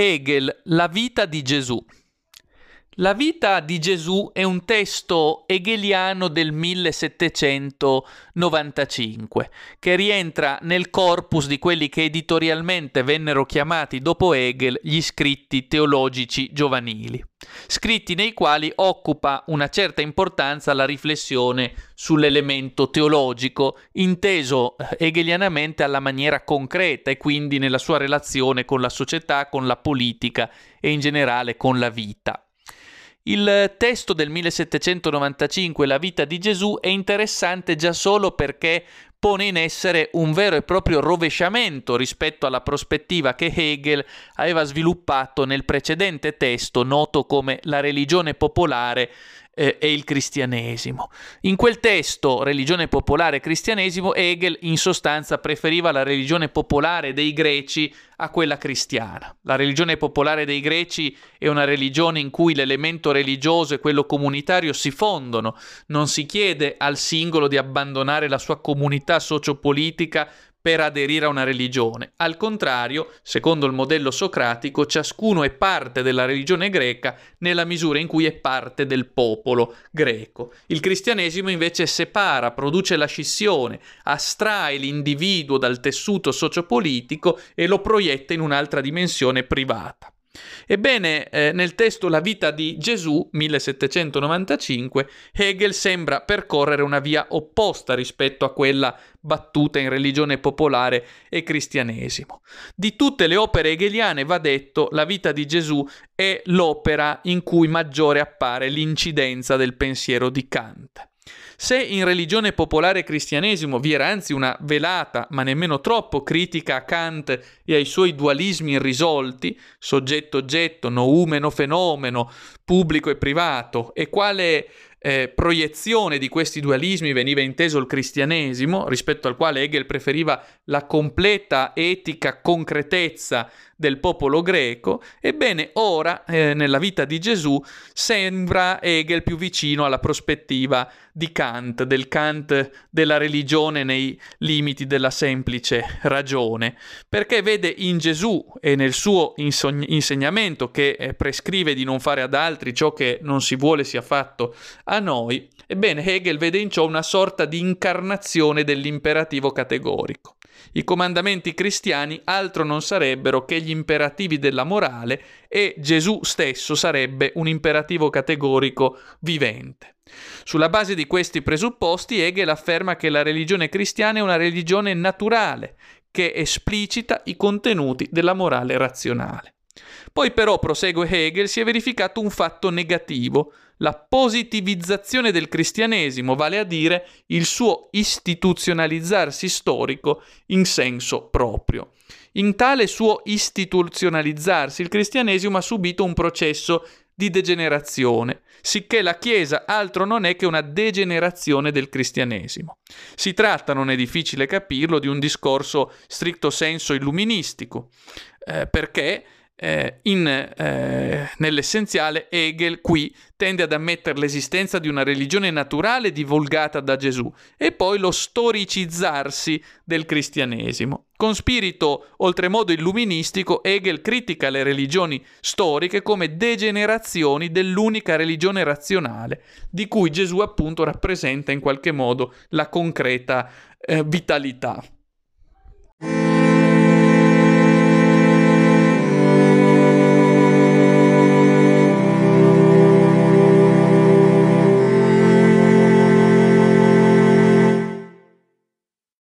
Hegel, La vita di Gesù. La vita di Gesù è un testo hegeliano del 1795 che rientra nel corpus di quelli che editorialmente vennero chiamati dopo Hegel gli scritti teologici giovanili, scritti nei quali occupa una certa importanza la riflessione sull'elemento teologico, inteso eh, hegelianamente alla maniera concreta e quindi nella sua relazione con la società, con la politica e in generale con la vita. Il testo del 1795, La vita di Gesù, è interessante già solo perché pone in essere un vero e proprio rovesciamento rispetto alla prospettiva che Hegel aveva sviluppato nel precedente testo noto come La religione popolare eh, e il cristianesimo. In quel testo, religione popolare e cristianesimo, Hegel in sostanza preferiva la religione popolare dei greci a quella cristiana. La religione popolare dei greci è una religione in cui l'elemento religioso e quello comunitario si fondono, non si chiede al singolo di abbandonare la sua comunità sociopolitica per aderire a una religione. Al contrario, secondo il modello socratico, ciascuno è parte della religione greca nella misura in cui è parte del popolo greco. Il cristianesimo invece separa, produce la scissione, astrae l'individuo dal tessuto sociopolitico e lo proietta in un'altra dimensione privata. Ebbene, eh, nel testo La vita di Gesù, 1795, Hegel sembra percorrere una via opposta rispetto a quella battuta in religione popolare e cristianesimo. Di tutte le opere hegeliane, va detto, La vita di Gesù è l'opera in cui maggiore appare l'incidenza del pensiero di Kant. Se in religione popolare cristianesimo vi era anzi una velata, ma nemmeno troppo, critica a Kant e ai suoi dualismi irrisolti, soggetto-oggetto, noumeno-fenomeno, pubblico e privato, e quale eh, proiezione di questi dualismi veniva inteso il cristianesimo, rispetto al quale Hegel preferiva la completa etica concretezza del popolo greco, ebbene ora eh, nella vita di Gesù sembra Hegel più vicino alla prospettiva di Kant, del Kant della religione nei limiti della semplice ragione, perché vede in Gesù e nel suo insog- insegnamento che eh, prescrive di non fare ad altri ciò che non si vuole sia fatto a noi, ebbene Hegel vede in ciò una sorta di incarnazione dell'imperativo categorico. I comandamenti cristiani altro non sarebbero che gli imperativi della morale e Gesù stesso sarebbe un imperativo categorico vivente. Sulla base di questi presupposti Hegel afferma che la religione cristiana è una religione naturale, che esplicita i contenuti della morale razionale. Poi però, prosegue Hegel, si è verificato un fatto negativo, la positivizzazione del cristianesimo, vale a dire il suo istituzionalizzarsi storico in senso proprio. In tale suo istituzionalizzarsi il cristianesimo ha subito un processo di degenerazione, sicché la Chiesa altro non è che una degenerazione del cristianesimo. Si tratta, non è difficile capirlo, di un discorso stricto senso illuministico, eh, perché eh, in, eh, nell'essenziale Hegel qui tende ad ammettere l'esistenza di una religione naturale divulgata da Gesù e poi lo storicizzarsi del cristianesimo. Con spirito oltremodo illuministico, Hegel critica le religioni storiche come degenerazioni dell'unica religione razionale, di cui Gesù appunto rappresenta in qualche modo la concreta eh, vitalità.